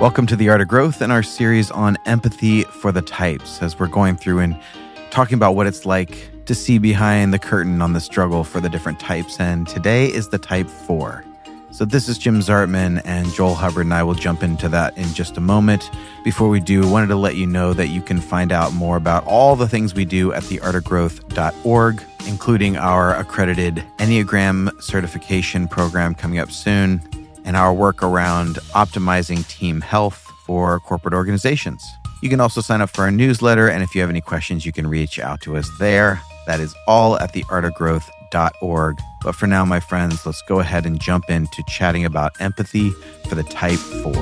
Welcome to the Art of Growth and our series on empathy for the types as we're going through and talking about what it's like to see behind the curtain on the struggle for the different types. And today is the type four. So, this is Jim Zartman, and Joel Hubbard and I will jump into that in just a moment. Before we do, I wanted to let you know that you can find out more about all the things we do at theartofgrowth.org, including our accredited Enneagram certification program coming up soon, and our work around optimizing team health for corporate organizations. You can also sign up for our newsletter, and if you have any questions, you can reach out to us there. That is all at theartofgrowth.org. But for now, my friends, let's go ahead and jump into chatting about empathy for the type 4.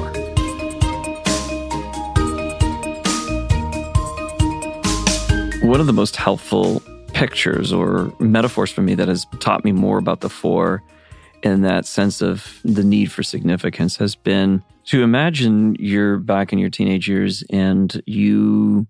One of the most helpful pictures or metaphors for me that has taught me more about the four and that sense of the need for significance has been to imagine you're back in your teenage years and you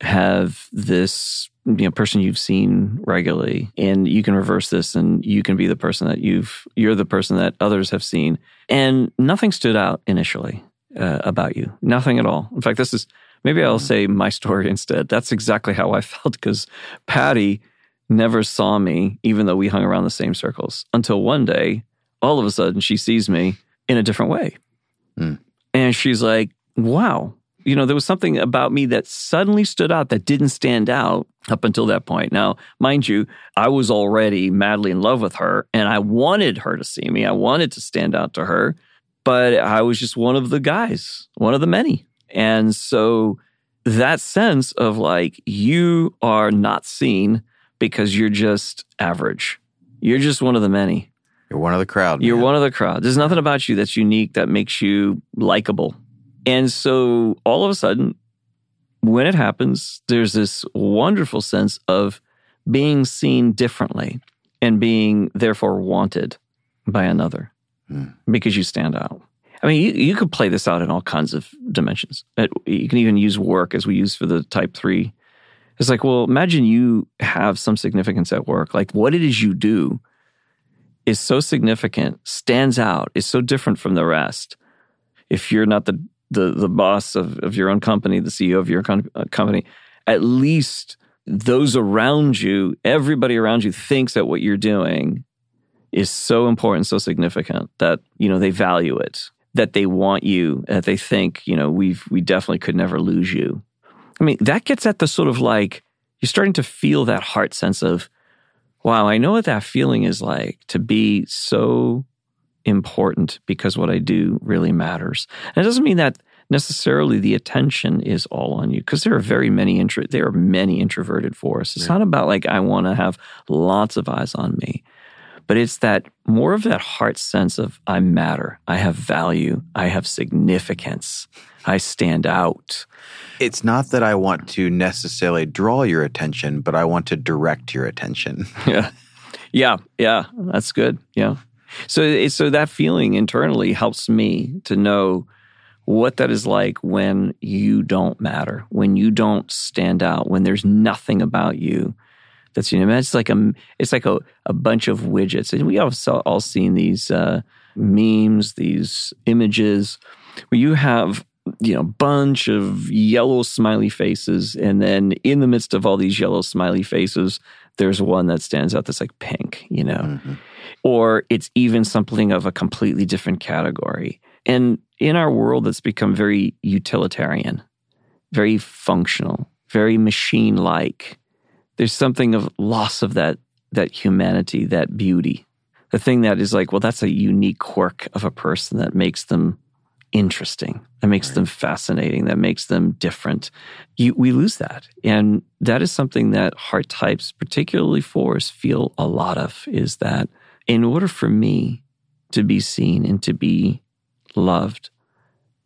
have this you know person you've seen regularly and you can reverse this and you can be the person that you've you're the person that others have seen. And nothing stood out initially uh, about you. Nothing at all. In fact this is maybe i'll say my story instead. That's exactly how i felt because patty never saw me even though we hung around the same circles until one day all of a sudden she sees me in a different way Mm. and she's like wow you know, there was something about me that suddenly stood out that didn't stand out up until that point. Now, mind you, I was already madly in love with her and I wanted her to see me. I wanted to stand out to her, but I was just one of the guys, one of the many. And so that sense of like, you are not seen because you're just average. You're just one of the many. You're one of the crowd. You're man. one of the crowd. There's nothing about you that's unique that makes you likable. And so all of a sudden, when it happens, there's this wonderful sense of being seen differently and being therefore wanted by another Hmm. because you stand out. I mean, you, you could play this out in all kinds of dimensions. You can even use work as we use for the type three. It's like, well, imagine you have some significance at work. Like what it is you do is so significant, stands out, is so different from the rest. If you're not the the the boss of, of your own company, the CEO of your uh, company, at least those around you, everybody around you thinks that what you're doing is so important, so significant that you know they value it, that they want you, that they think you know we've we definitely could never lose you. I mean, that gets at the sort of like you're starting to feel that heart sense of, wow, I know what that feeling is like to be so important because what I do really matters. And it doesn't mean that necessarily the attention is all on you because there are very many intro there are many introverted for us. It's Yeah. not about like I want to have lots of eyes on me. But it's that more of that heart sense of I matter, I have value, I have significance, I stand out. It's not that I want to necessarily draw your attention, but I want to direct your attention. Yeah. Yeah. Yeah. That's good. Yeah. So, so that feeling internally helps me to know what that is like when you don't matter, when you don't stand out, when there's nothing about you that's you know it's like a it's like a, a bunch of widgets, and we all saw, all seen these uh, memes, these images where you have you know a bunch of yellow smiley faces, and then in the midst of all these yellow smiley faces, there's one that stands out that's like pink, you know Mhm. or it's even something of a completely different category. And in our world that's become very utilitarian, very functional, very machine like, there's something of loss of that that humanity, that beauty. The thing that is like, well, that's a unique quirk of a person that makes them interesting, that makes Right. them fascinating, that makes them different. You, we lose that. And that is something that heart types, particularly fours, feel a lot of is that in order for me to be seen and to be loved,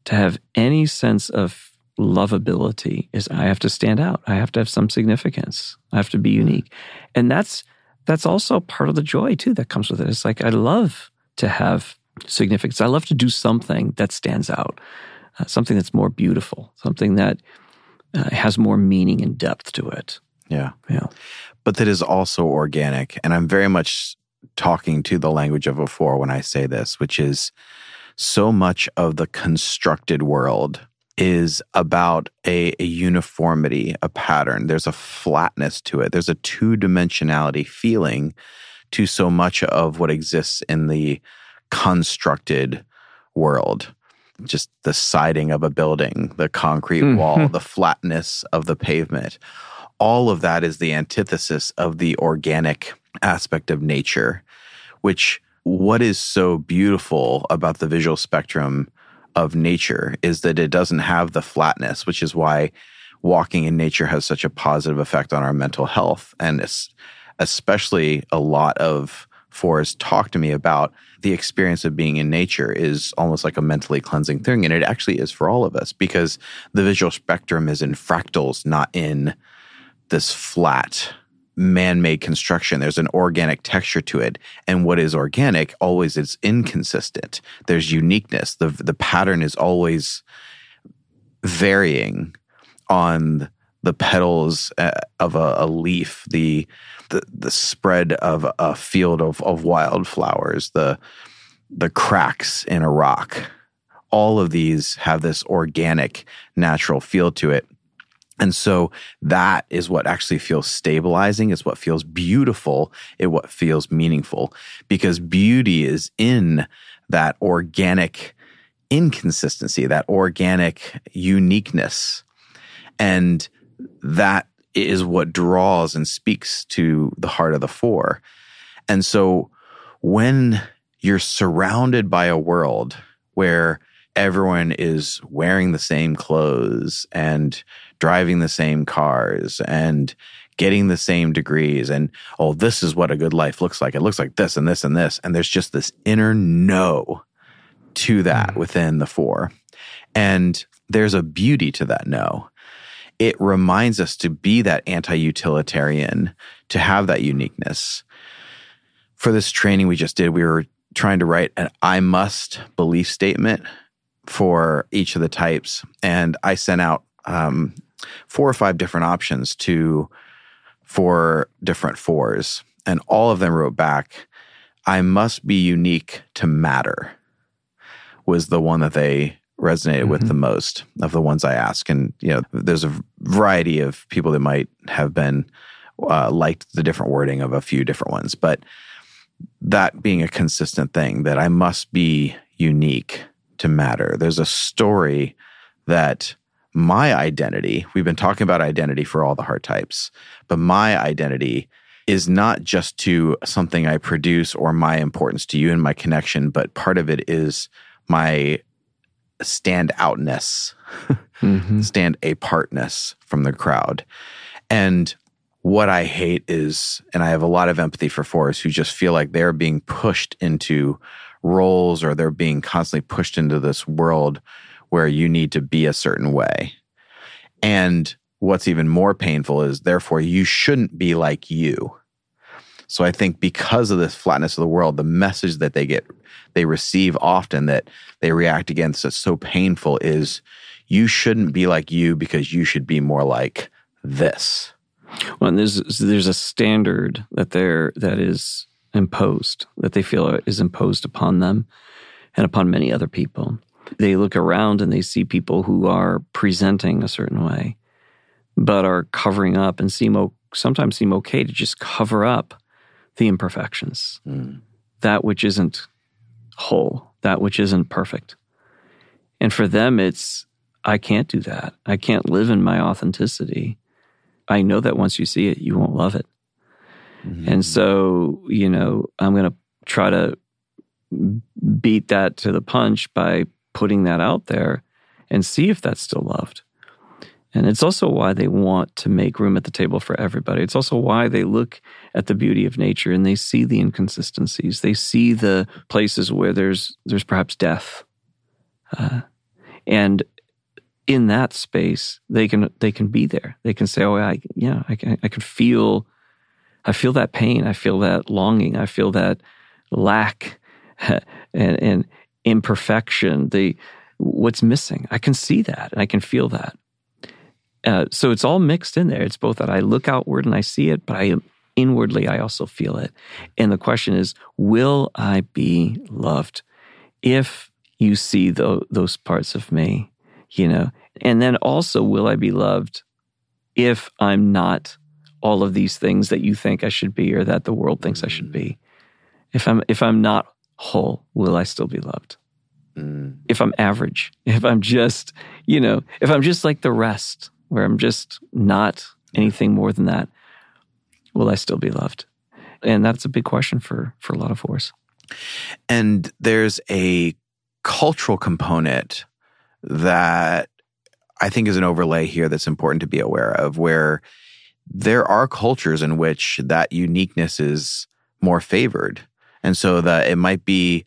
to have any sense of lovability is I have to stand out. I have to have some significance. I have to be unique. And that's that's also part of the joy too that comes with it. It's like I love to have significance. I love to do something that stands out, uh, something that's more beautiful, something that uh, has more meaning and depth to it. Yeah. Yeah. But that is also organic. And I'm very much talking to the language of a four when I say this, which is so much of the constructed world is about a, a, uniformity, a pattern. There's a flatness to it. There's a two dimensionality feeling to so much of what exists in the constructed world. Just the siding of a building, the concrete mm-hmm. wall, the flatness of the pavement. All of that is the antithesis of the organic aspect of nature, which what is so beautiful about the visual spectrum of nature is that it doesn't have the flatness, which is why walking in nature has such a positive effect on our mental health. And especially a lot of fours talk to me about the experience of being in nature is almost like a mentally cleansing thing. And it actually is for all of us because the visual spectrum is in fractals, not in this flat man-made construction. There's an organic texture to it. And what is organic always is inconsistent. There's uniqueness. The the pattern is always varying on the petals uh, of a, a leaf the, the the spread of a field of, of wildflowers the the cracks in a rock. All of these have this organic natural feel to it and so that is what actually feels stabilizing, It's what feels beautiful, it what feels meaningful. Because beauty is in that organic inconsistency, that organic uniqueness. And that is what draws and speaks to the heart of the four. And so when you're surrounded by a world where everyone is wearing the same clothes and driving the same cars and getting the same degrees and oh this is what a good life looks like. It looks like this and this and this. And there's just this inner no to that mm. within the four. And there's a beauty to that no. It reminds us to be that anti-utilitarian to have that uniqueness. For this training we just did we were trying to write an i must belief statement for each of the types and i sent out um, four or five different options to four different fours. And all of them wrote back, I must be unique to matter, was the one that they resonated mm-hmm. with the most of the ones I asked. And, you know, there's a variety of people that might have been uh, liked the different wording of a few different ones. But that being a consistent thing, that I must be unique to matter. There's a story that my identity, we've been talking about identity for all the heart types, but my identity is not just to something I produce or my importance to you and my connection, but part of it is my stand outness, mm-hmm. stand apartness from the crowd. And what I hate is, and I have a lot of empathy for fours who just feel like they're being pushed into roles or they're being constantly pushed into this world where you need to be a certain way. And what's even more painful is, therefore, you shouldn't be like you. So I think because of this flatness of the world, the message that they get, they receive often that they react against that's so painful is you shouldn't be like you because you should be more like this. Well, there's there's a standard that they're that is imposed that they feel is imposed upon them and upon many other people they look around and they see people who are presenting a certain way, but are covering up and seem sometimes seem okay to just cover up the imperfections, mm. that which isn't whole, that which isn't perfect. And for them, it's, I can't do that. I can't live in my authenticity. I know that once you see it, you won't love it. Mm-hmm. And so, you know, I'm going to try to beat that to the punch by putting that out there and see if that's still loved. And it's also why they want to make room at the table for everybody. It's also why they look at the beauty of nature and they see the inconsistencies. They see the places where there's there's perhaps death, uh, and in that space they can they can be there. They can say, "Oh, I yeah, I can I can feel, I feel that pain. I feel that longing. I feel that lack, and and imperfection, the what's missing. I can see that and I can feel that. Uh, so it's all mixed in there. It's both that I look outward and I see it, but I inwardly I also feel it. And the question is, will I be loved? If you see tho- those parts of me, you know. And then also, will I be loved if I'm not all of these things that you think I should be or that the world thinks I should be? If I'm if I'm not whole, will I still be loved? Mm. If I'm average, if I'm just, you know, if I'm just like the rest, where I'm just not anything more than that, will I still be loved? And that's a big question for for a lot of fours. And there's a cultural component that I think is an overlay here that's important to be aware of, where there are cultures in which that uniqueness is more favored. And so that it might be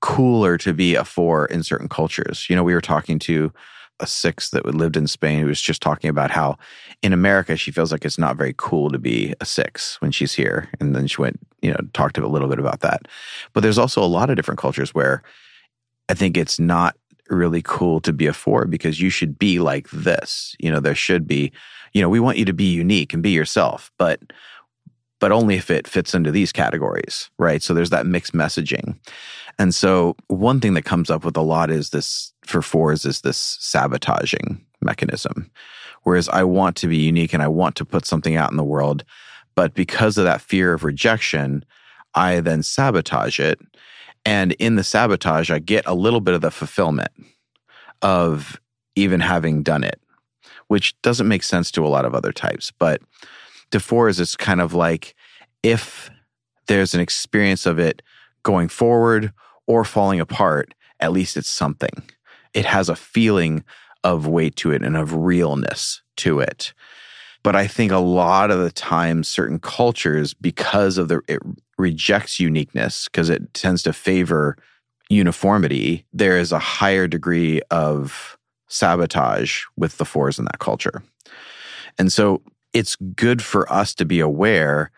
cooler to be a four in certain cultures. You know, we were talking to a six that lived in Spain who was just talking about how in America she feels like it's not very cool to be a six when she's here. And then she went, you know, talked a little bit about that. But there's also a lot of different cultures where I think it's not really cool to be a four because you should be like this. You know, there should be, you know, we want you to be unique and be yourself, but but only if it fits into these categories, right? So there's that mixed messaging. And so one thing that comes up with a lot is this for fours is this sabotaging mechanism. Whereas I want to be unique and I want to put something out in the world, but because of that fear of rejection, I then sabotage it. And in the sabotage, I get a little bit of the fulfillment of even having done it, which doesn't make sense to a lot of other types. But fours, it's kind of like if there's an experience of it going forward or falling apart, at least it's something. It has a feeling of weight to it and of realness to it. But I think a lot of the time, certain cultures, because of the, it rejects uniqueness, because it tends to favor uniformity, there is a higher degree of sabotage with the fours in that culture. And so it's good for us to be aware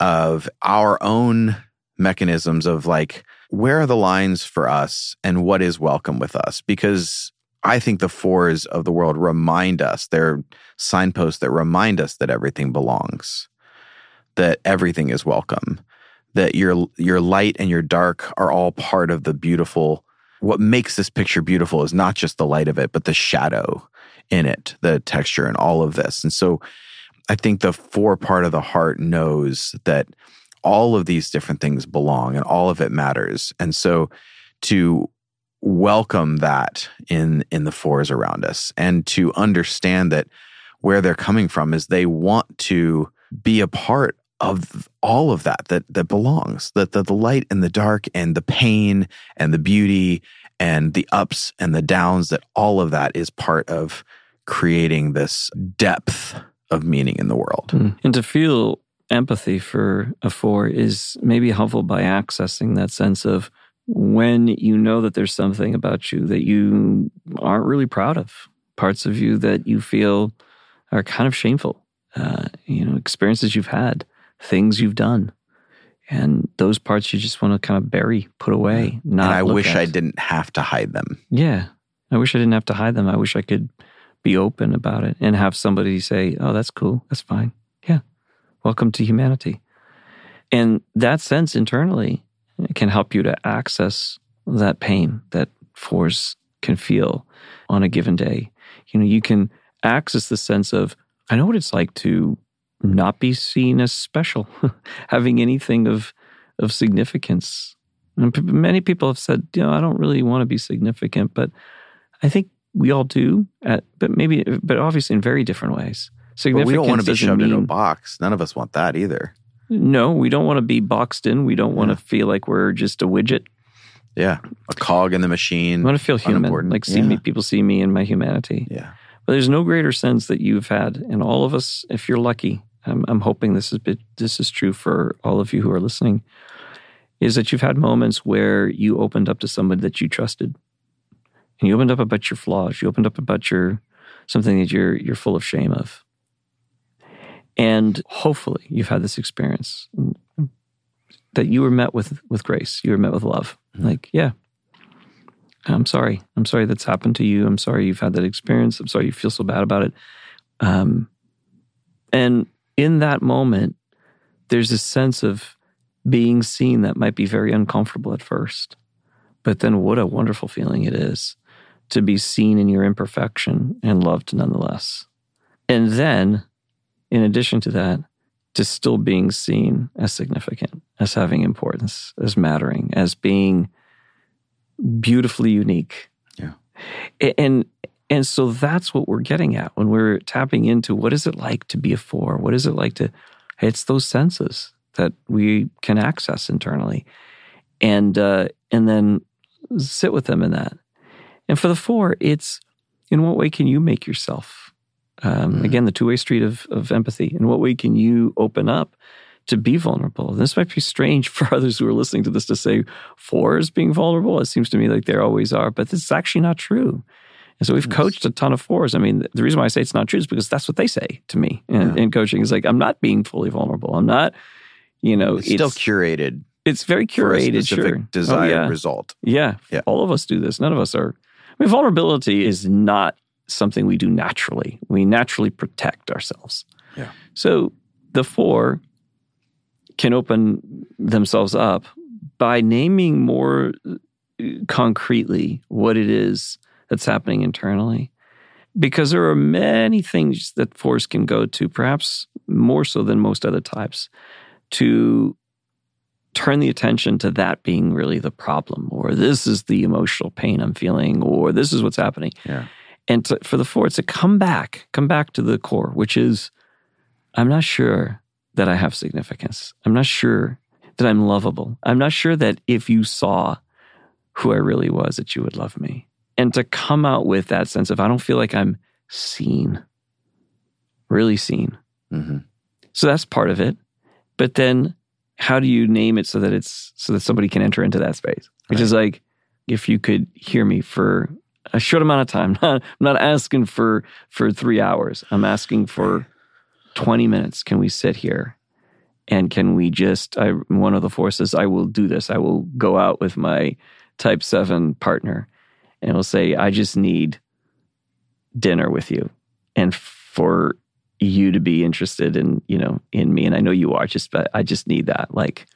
of our own mechanisms of like, where are the lines for us and what is welcome with us? Because I think the fours of the world remind us, they're signposts that remind us that everything belongs, that everything is welcome, that your your light and your dark are all part of the beautiful. What makes this picture beautiful is not just the light of it, but the shadow in it, the texture and all of this. And so I think the four part of the heart knows that all of these different things belong and all of it matters. And so to welcome that in in the fours around us and to understand that where they're coming from is they want to be a part of all of that that that belongs that the, the light and the dark and the pain and the beauty and the ups and the downs that all of that is part of creating this depth of meaning in the world. Mm. And to feel empathy for a four is maybe helpful by accessing that sense of when you know that there's something about you that you aren't really proud of, parts of you that you feel are kind of shameful, uh, you know, experiences you've had, things you've done. And those parts you just want to kind of bury, put away. Not and I wish at. I didn't have to hide them Yeah. I wish I didn't have to hide them. I wish I could be open about it and have somebody say, oh, that's cool. That's fine. Yeah. Welcome to humanity. And that sense internally can help you to access that pain that fours can feel on a given day. You know, you can access the sense of, I know what it's like to not be seen as special, having anything of of significance. And p- many people have said, you know, I don't really want to be significant, but I think we all do, at, but maybe, but obviously in very different ways. but we don't want to be shoved into a box none of us want that either No, we don't want to be boxed in. We don't want Yeah. to feel like we're just a widget. yeah a cog in the machine We want to feel human, like see Yeah. me, people see me in my humanity. yeah But there's no greater sense that you've had, and all of us, if you're lucky, I'm, I'm hoping this is bit, this is true for all of you who are listening, is that you've had moments where you opened up to somebody that you trusted, and you opened up about your flaws. You opened up about your something that you're you're full of shame of, and hopefully you've had this experience that you were met with with grace. You were met with love. Mhm. Like, yeah, I'm sorry. I'm sorry that's happened to you. I'm sorry you've had that experience. I'm sorry you feel so bad about it. Um, and in that moment, there's a sense of being seen that might be very uncomfortable at first, But then what a wonderful feeling it is to be seen in your imperfection and loved nonetheless. And then, in addition to that, to still being seen as significant, as having importance, as mattering, as being beautifully unique. Yeah. And and so that's what we're getting at when we're tapping into what is it like to be a four? What is it like to it's those senses that we can access internally. And uh, and then sit with them in that. And for the four, it's in what way can you make yourself um, mm. again the two way street of of empathy? In what way can you open up to be vulnerable? This might be strange for others who are listening to this to say fours being vulnerable. It seems to me like they always are, but this is actually not true. And so we've coached a ton of fours. I mean, the reason why I say it's not true is because that's what they say to me in, yeah. in coaching. Is like I'm not being fully vulnerable. I'm not, you know, it's, it's still curated. It's very curated. sure. Desired oh, yeah. result. Yeah. yeah. All of us do this. None of us are. I mean, vulnerability is not something we do naturally. We naturally protect ourselves. Yeah. So the four can open themselves up by naming more uh, concretely what it is that's happening internally. Because there are many things that force can go to, perhaps more so than most other types, to turn the attention to that being really the problem, or this is the emotional pain I'm feeling, or this is what's happening. Yeah. And to, for the four, it's to come back, come back to the core, which is I'm not sure that I have significance. I'm not sure that I'm lovable. I'm not sure that if you saw who I really was, that you would love me. And to come out with that sense of I don't feel like I'm seen, really seen. Mm-hmm. So that's part of it. But then how do you name it so that it's so that somebody can enter into that space? Which right. is like if you could hear me for a short amount of time. I'm not asking for for three hours. I'm asking for 20 minutes. Can we sit here? And can we just, I, one of the forces, I will do this. I will go out with my type seven partner and will say, I just need dinner with you. And for you to be interested in you know in me and i know you are just but i just need that like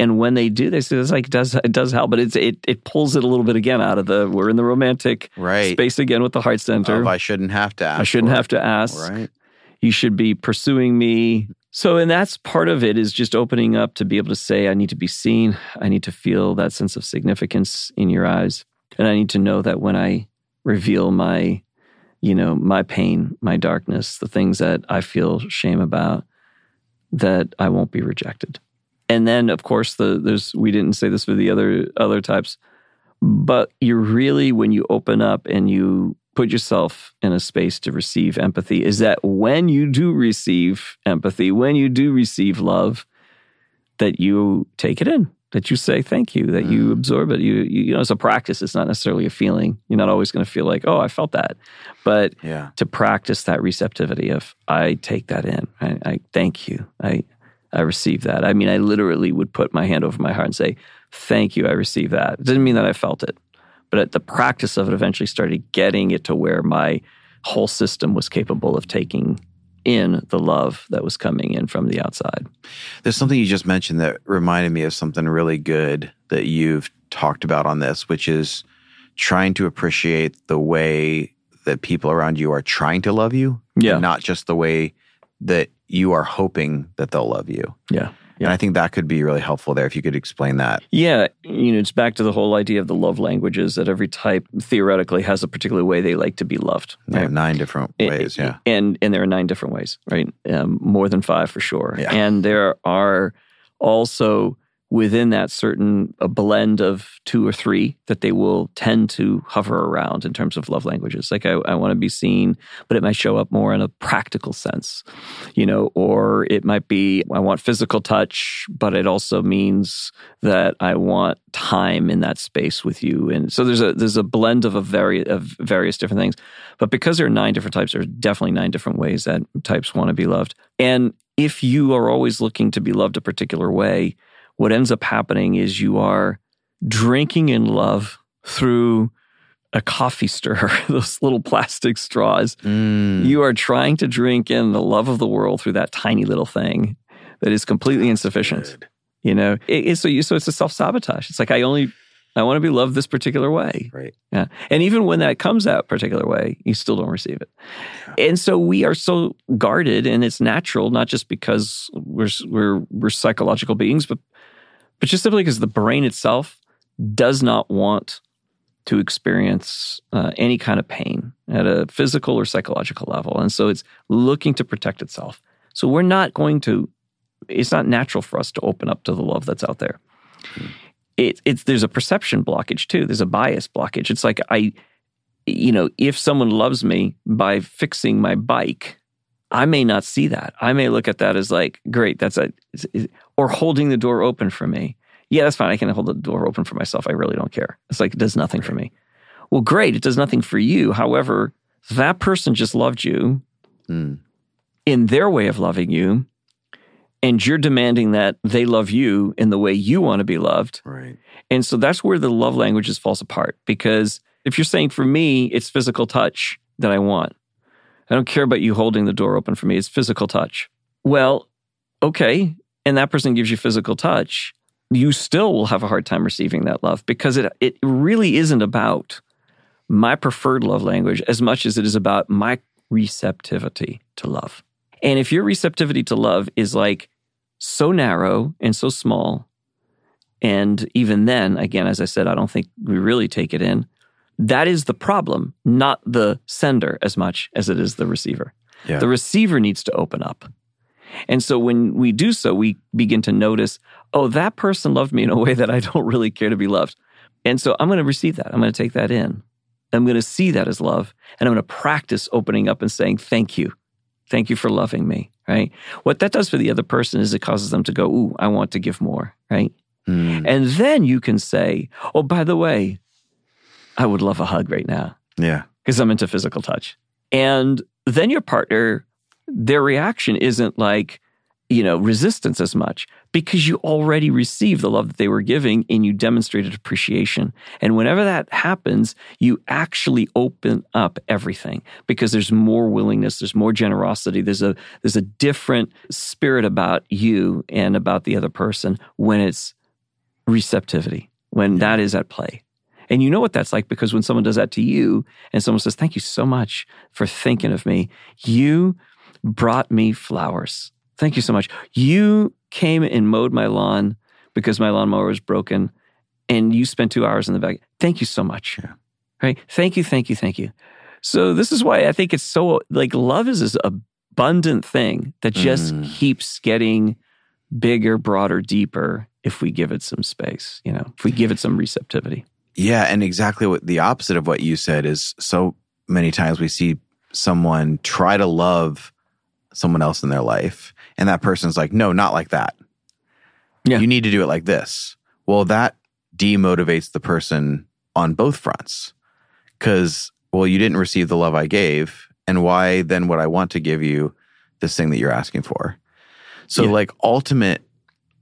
and when they do this it's like it does it does help but it's it it pulls it a little bit again out of the we're in the romantic right. space again with the heart center. Of i shouldn't have to ask i shouldn't have to ask. Right. You should be pursuing me. So and that's part of it is just opening up to be able to say i need to be seen. I need to feel that sense of significance in your eyes and i need to know that when i reveal my you know, my pain, my darkness, the things that I feel shame about, that I won't be rejected. And then, of course, the there's we didn't say this for the other other types, but you really when you open up and you put yourself in a space to receive empathy is that when you do receive empathy, when you do receive love, that you take it in that you say thank you, that mm. you absorb it. You, you, you know, it's a practice. It's not necessarily a feeling. You're not always going to feel like, oh, I felt that. But yeah. to practice that receptivity of, I take that in. I, I thank you. I, I receive that. I mean, I literally would put my hand over my heart and say, thank you. I receive that. It didn't mean that I felt it, but the practice of it eventually started getting it to where my whole system was capable of taking in the love that was coming in from the outside. There's something you just mentioned that reminded me of something really good that you've talked about on this, which is trying to appreciate the way that people around you are trying to love you, yeah. not just the way that you are hoping that they'll love you. Yeah. Yeah. And I think that could be really helpful there if you could explain that. Yeah. You know, it's back to the whole idea of the love languages that every type theoretically has a particular way they like to be loved. Right? nine different ways. And, yeah. And, and there are nine different ways, right? Um, more than five for sure. Yeah. And there are also within that certain a blend of two or three that they will tend to hover around in terms of love languages. Like I, I want to be seen, but it might show up more in a practical sense, you know, or it might be I want physical touch, but it also means that I want time in that space with you. And so there's a there's a blend of a very of various different things. But because there are nine different types, there's definitely nine different ways that types want to be loved. And if you are always looking to be loved a particular way, what ends up happening is you are drinking in love through a coffee stirrer, those little plastic straws. Mm. You are trying to drink in the love of the world through that tiny little thing that is completely That's insufficient. Good. You know, it, so you, so it's a self sabotage. It's like I only I want to be loved this particular way. Right. Yeah. And even when that comes that particular way, you still don't receive it. And so we are so guarded and it's natural, not just because we're we're we're psychological beings, but but just simply because the brain itself does not want to experience uh, any kind of pain at a physical or psychological level. And so it's looking to protect itself. So we're not going to, it's not natural for us to open up to the love that's out there. It, it's, there's a perception blockage too. There's a bias blockage. It's like I, you know, if someone loves me by fixing my bike, I may not see that. I may look at that as like, great, that's a, or holding the door open for me yeah, that's fine. I can hold the door open for myself. I really don't care. It's like it does nothing for me. Well, great. It does nothing for you. However, that person just loved you mm. in their way of loving you, and you're demanding that they love you in the way you want to be loved. Right. And so that's where the love languages falls apart. Because if you're saying for me, it's physical touch that I want. I don't care about you holding the door open for me. It's physical touch. Well, okay. And that person gives you physical touch you still will have a hard time receiving that love because it it really isn't about my preferred love language as much as it is about my receptivity to love. And if your receptivity to love is like so narrow and so small, and even then, again, as I said, I don't think we really take it in. That is the problem, not the sender as much as it is the receiver. Yeah. The receiver needs to open up. And so when we do so, we begin to notice, oh, that person loved me in a way that I don't really care to be loved. And so I'm going to receive that. I'm going to take that in. I'm going to see that as love. And I'm going to practice opening up and saying, thank you. Thank you for loving me. Right. What that does for the other person is it causes them to go, ooh, I want to give more. Right. Mm. And then you can say, oh, by the way, I would love a hug right now. Yeah. Because I'm into physical touch. And then your partner their reaction isn't like, you know, resistance as much because you already received the love that they were giving and you demonstrated appreciation. And whenever that happens, you actually open up everything because there's more willingness, there's more generosity, there's a there's a different spirit about you and about the other person when it's receptivity, when that is at play. And you know what that's like because when someone does that to you and someone says, Thank you so much for thinking of me, you brought me flowers. Thank you so much. You came and mowed my lawn because my lawnmower was broken and you spent two hours in the back. Thank you so much. Yeah. Right? Thank you, thank you, thank you. So this is why I think it's so like love is this abundant thing that just mm. keeps getting bigger, broader, deeper if we give it some space, you know, if we give it some receptivity. Yeah, and exactly what the opposite of what you said is so many times we see someone try to love someone else in their life and that person's like, no, not like that. Yeah. You need to do it like this. Well, that demotivates the person on both fronts because, well, you didn't receive the love I gave. And why then would I want to give you this thing that you're asking for? So, yeah. like, ultimate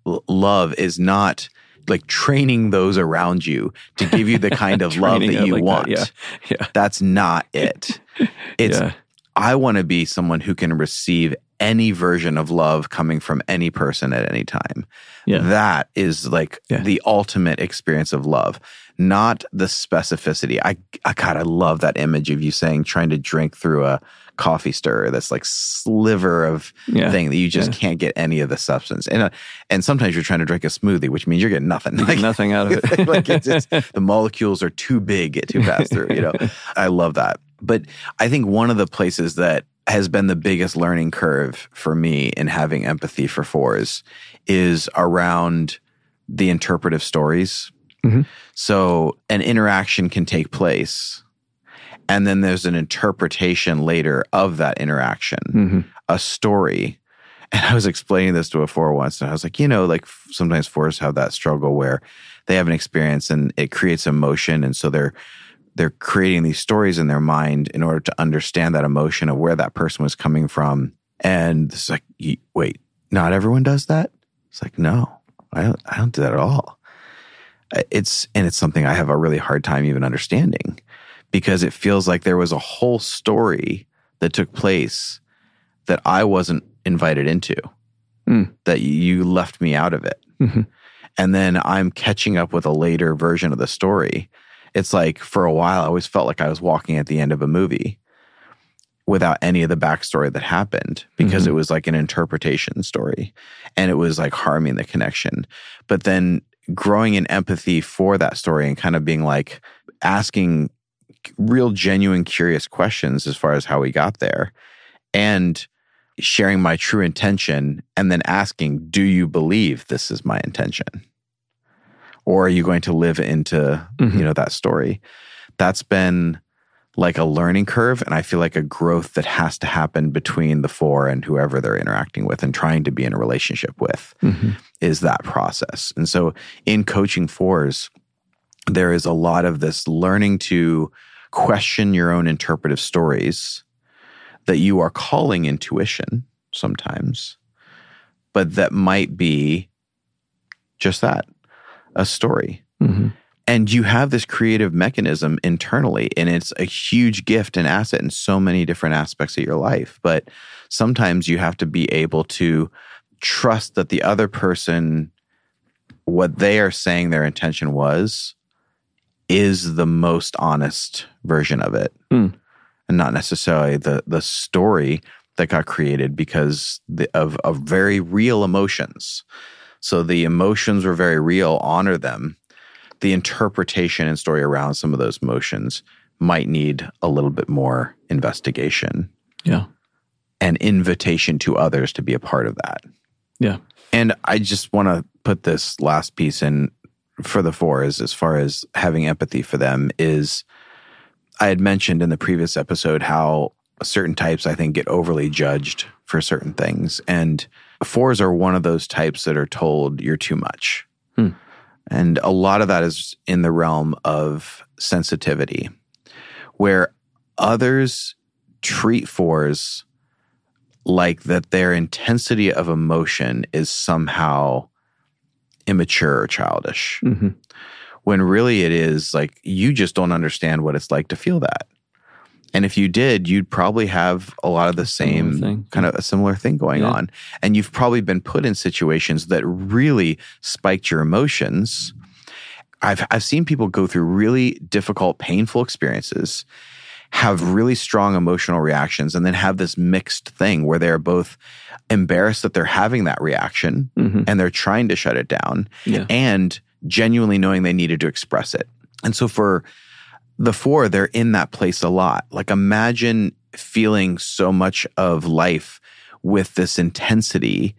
l- love is not like training those around you to give you the kind of love that you like want. That. Yeah. yeah. That's not it. It's yeah. I want to be someone who can receive any version of love coming from any person at any time. Yeah. That is like yeah. the ultimate experience of love, not the specificity. I, I, God, I love that image of you saying trying to drink through a coffee stirrer that's like sliver of yeah. thing that you just yeah. can't get any of the substance. And, uh, and sometimes you're trying to drink a smoothie, which means you're getting nothing. Like, nothing out of it. like it's, it's, the molecules are too big to pass through, you know? I love that. But I think one of the places that has been the biggest learning curve for me in having empathy for fours is around the interpretive stories. Mm-hmm. So an interaction can take place, and then there's an interpretation later of that interaction, mm-hmm. a story. And I was explaining this to a four once, and I was like, you know, like sometimes fours have that struggle where they have an experience and it creates emotion, and so they're they're creating these stories in their mind in order to understand that emotion of where that person was coming from. And it's like, wait, not everyone does that. It's like, no, I don't, I don't do that at all. It's, and it's something I have a really hard time even understanding because it feels like there was a whole story that took place that I wasn't invited into, mm. that you left me out of it. Mm-hmm. and then I'm catching up with a later version of the story. It's like for a while, I always felt like I was walking at the end of a movie without any of the backstory that happened because Mhm. it was like an interpretation story and it was like harming the connection. But then growing in empathy for that story and kind of being like asking real, genuine, curious questions as far as how we got there and sharing my true intention and then asking, Do you believe this is my intention? Or are you going to live into, Mhm. you know, that story? That's been like a learning curve and I feel like a growth that has to happen between the four and whoever they're interacting with and trying to be in a relationship with Mhm. is that process. And so in coaching fours, there is a lot of this learning to question your own interpretive stories that you are calling intuition sometimes, but that might be just that a story. Mhm. And you have this creative mechanism internally, and it's a huge gift and asset in so many different aspects of your life. But sometimes you have to be able to trust that the other person, what they are saying their intention was, is the most honest version of it, Hmm. and not necessarily the the story that got created because the, of of very real emotions. So the emotions were very real. Honor them. The interpretation and story around some of those emotions might need a little bit more investigation Yeah. and invitation to others to be a part of that. Yeah. And I just want to put this last piece in for the four is as far as having empathy for them is I had mentioned in the previous episode how certain types I think get overly judged for certain things. And fours are one of those types that are told you're too much. Hmm. And a lot of that is in the realm of sensitivity, where others treat fours like that their intensity of emotion is somehow immature or childish hmm when really it is like you just don't understand what it's like to feel that and if you did you'd probably have a lot of the same thing. kind of a similar thing going Yeah. on and you've probably been put in situations that really spiked your emotions i've i've seen people go through really difficult painful experiences have really strong emotional reactions and then have this mixed thing where they're both embarrassed that they're having that reaction hmm and they're trying to shut it down Yeah. and genuinely knowing they needed to express it. And so for the four, they're in that place a lot. Like imagine feeling so much of life with this intensity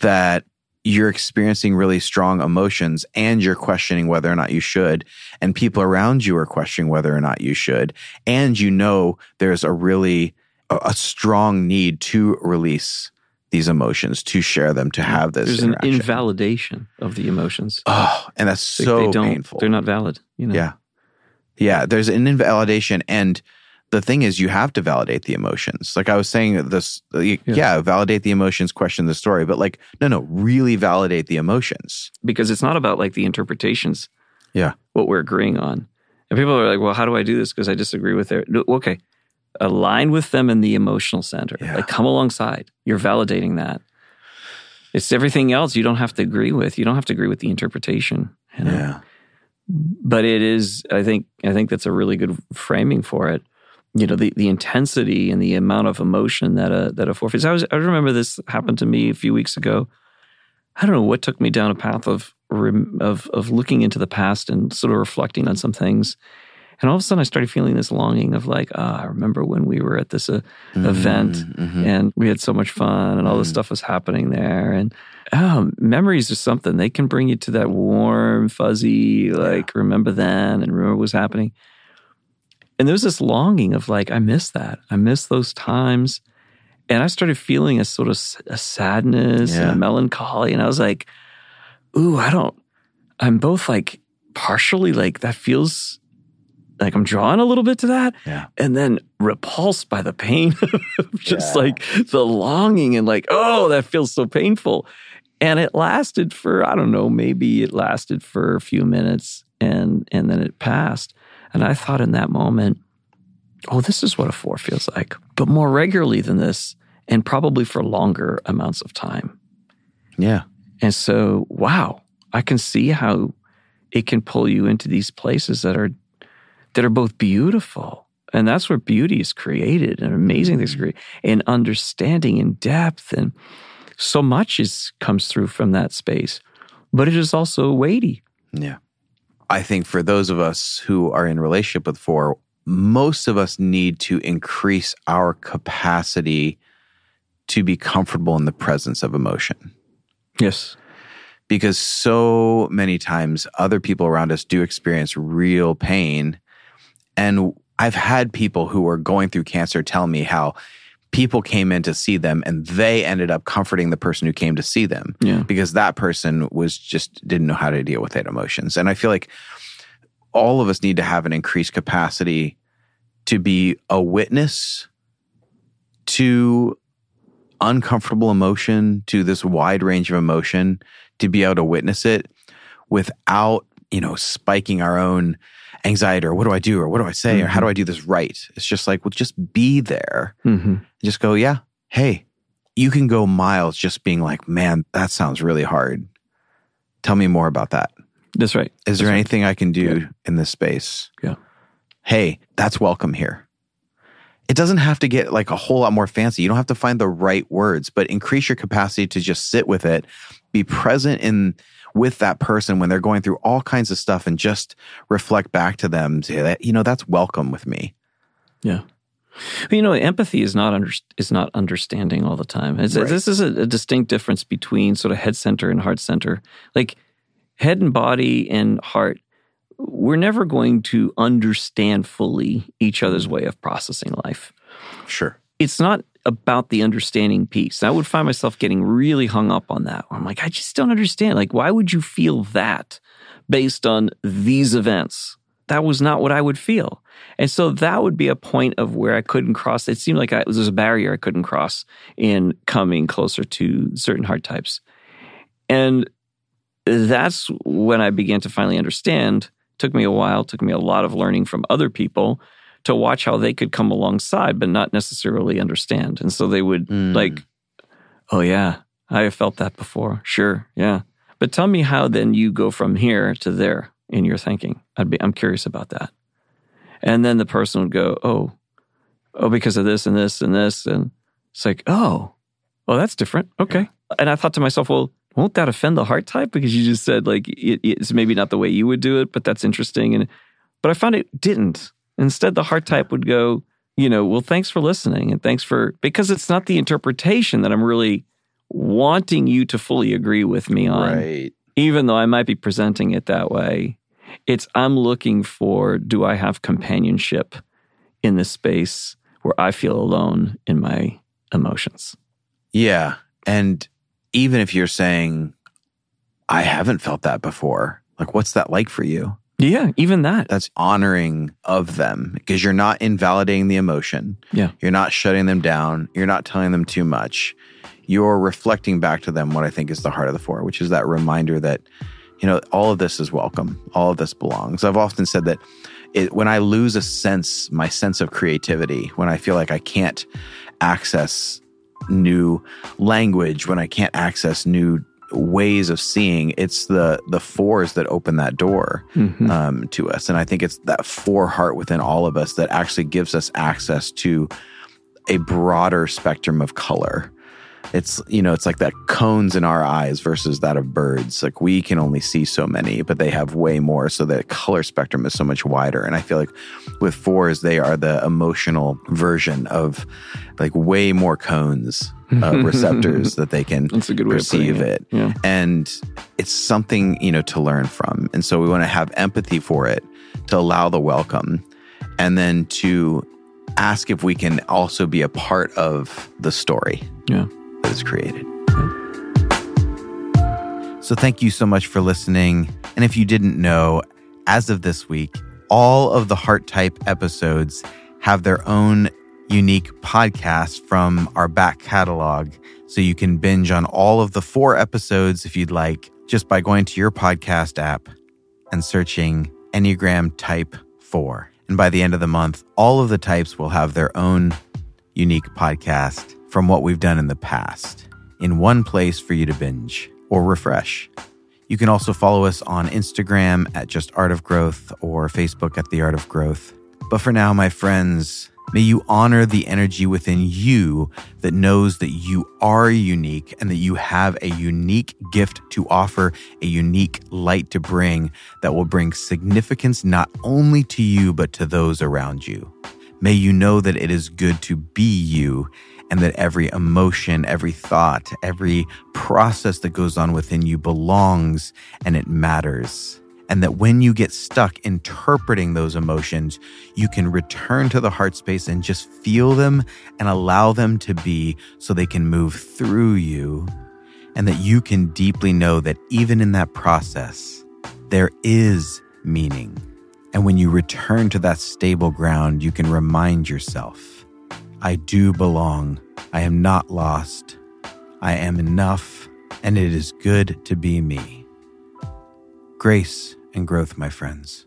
that you're experiencing really strong emotions and you're questioning whether or not you should. And people around you are questioning whether or not you should. And you know there's a really a, a strong need to release these emotions, to share them, to have this. There's an invalidation of the emotions. Oh, and that's Like, so they don't, painful. They're not valid. You know. Yeah. Yeah. There's an invalidation. And the thing is, you have to validate the emotions. Like I was saying, this, yeah. validate the emotions, question the story. But like, no, no, really validate the emotions. because it's not about like the interpretations. Yeah. What we're agreeing on. And people are like, well, how do I do this? Because I disagree with their. No, Okay. Align with them in the emotional center. Yeah. Like come alongside. You're validating that. It's everything else you don't have to agree with. You don't have to agree with the interpretation. you know? Yeah. But it is i think i think that's a really good framing for it. You know the, the intensity and the amount of emotion that a that a forfeit I, was, I remember this happened to me a few weeks ago. I don't know what took me down a path of of of looking into the past and sort of reflecting on some things and all of a sudden i started feeling this longing of like ah, i remember when we were at this uh, event Mhm. and we had so much fun and all this Mhm. stuff was happening there. And oh, memories are something. They can bring you to that warm fuzzy like remember then and remember what was happening. And there was this longing of like i miss that. I miss those times. And i started feeling a sort of a sadness and a melancholy and i was like ooh i don't i'm both like partially like that feels like i'm drawn a little bit to that Yeah. and then repulsed by the pain of just Yeah. like the longing and like oh that feels so painful and it lasted for i don't know maybe it lasted for a few minutes and and then it passed and i thought in that moment oh this is what a four feels like but more regularly than this and probably for longer amounts of time Yeah. and so wow I can see how it can pull you into these places that are that are both beautiful. And that's where beauty is created and amazing things mm-hmm. created and understanding and depth and so much is comes through from that space. But it is also weighty. Yeah. I think for those of us who are in relationship with four, most of us need to increase our capacity to be comfortable in the presence of emotion. Yes. Because so many times other people around us do experience real pain. And I've had people who are going through cancer tell me how people came in to see them and they ended up comforting the person who came to see them Yeah. because that person was just didn't know how to deal with that emotions. And I feel like all of us need to have an increased capacity to be a witness to uncomfortable emotion, to this wide range of emotion, to be able to witness it without, you know, spiking our own anxiety or what do I do or what do I say or how do I do this right? It's just like, well, just be there. Mm-hmm. Just go, yeah, hey, you can go miles just being like, man, that sounds really hard. Tell me more about that. That's right. Is there That's right. anything I can do in this space? Yeah. Hey, that's welcome here. It doesn't have to get like a whole lot more fancy. You don't have to find the right words, but increase your capacity to just sit with it, be present in with that person when they're going through all kinds of stuff and just reflect back to them. Say that, you know, that's welcome with me. Yeah. You know, empathy is not under, is not understanding all the time. Right. This is a, a distinct difference between sort of head center and heart center. Like head and body and heart, we're never going to understand fully each other's mm. way of processing life. Sure. It's not about the understanding piece. I would find myself getting really hung up on that. I'm like, I just don't understand. Like, why would you feel that based on these events? That was not what I would feel. And so that would be a point of where I couldn't cross. It seemed like I, was a barrier I couldn't cross in coming closer to certain heart types. And that's when I began to finally understand. Took me a while, took me a lot of learning from other people to watch how they could come alongside, but not necessarily understand. And so they would Mm. like, oh, yeah, I have felt that before. Sure. Yeah. But tell me how then you go from here to there in your thinking. I'd be, I'm curious about that. And then the person would go, oh, oh, because of this and this and this. And it's like, oh, well, that's different. Okay. And I thought to myself, well, won't that offend the heart type? Because you just said like it, it's maybe not the way you would do it, but that's interesting. And but I found it didn't. Instead, the heart type would go, you know, well, thanks for listening and thanks for because it's not the interpretation that I'm really wanting you to fully agree with me on Right. even though I might be presenting it that way, it's I'm looking for do I have companionship in this space where I feel alone in my emotions? Yeah. And even if you're saying, I haven't felt that before, like, what's that like for you? Yeah, even that. That's honoring of them because you're not invalidating the emotion. Yeah. You're not shutting them down. You're not telling them too much. You're reflecting back to them what I think is the heart of the four, which is that reminder that, you know, all of this is welcome. All of this belongs. I've often said that it, when I lose a sense, my sense of creativity, when I feel like I can't access new language, when I can't access new ways of seeing, it's the the fours that open that door Mhm. um, to us. And I think it's that four heart within all of us that actually gives us access to a broader spectrum of color. It's, you know, it's like that cones in our eyes versus that of birds. Like we can only see so many, but they have way more. So the color spectrum is so much wider. And I feel like with fours, they are the emotional version of like way more cones, uh, receptors that they can That's a good way of putting perceive it. Yeah. And it's something, you know, to learn from. And so we want to have empathy for it, to allow the welcome, and then to ask if we can also be a part of the story Yeah. That is created. So thank you so much for listening. And if you didn't know, as of this week, all of the Heart Type episodes have their own unique podcast from our back catalog. So you can binge on all of the four episodes if you'd like, just by going to your podcast app and searching Enneagram Type 4. And by the end of the month, all of the types will have their own unique podcast from what we've done in the past in one place for you to binge or refresh. You can also follow us on Instagram at Just Art of Growth or Facebook at The Art of Growth. But for now, my friends, may you honor the energy within you that knows that you are unique and that you have a unique gift to offer, a unique light to bring that will bring significance not only to you, but to those around you. May you know that it is good to be you and that every emotion, every thought, every process that goes on within you belongs and it matters. And that when you get stuck interpreting those emotions, you can return to the heart space and just feel them and allow them to be so they can move through you. And that you can deeply know that even in that process, there is meaning. And when you return to that stable ground, you can remind yourself I do belong. I am not lost. I am enough, and it is good to be me. Grace and growth, my friends.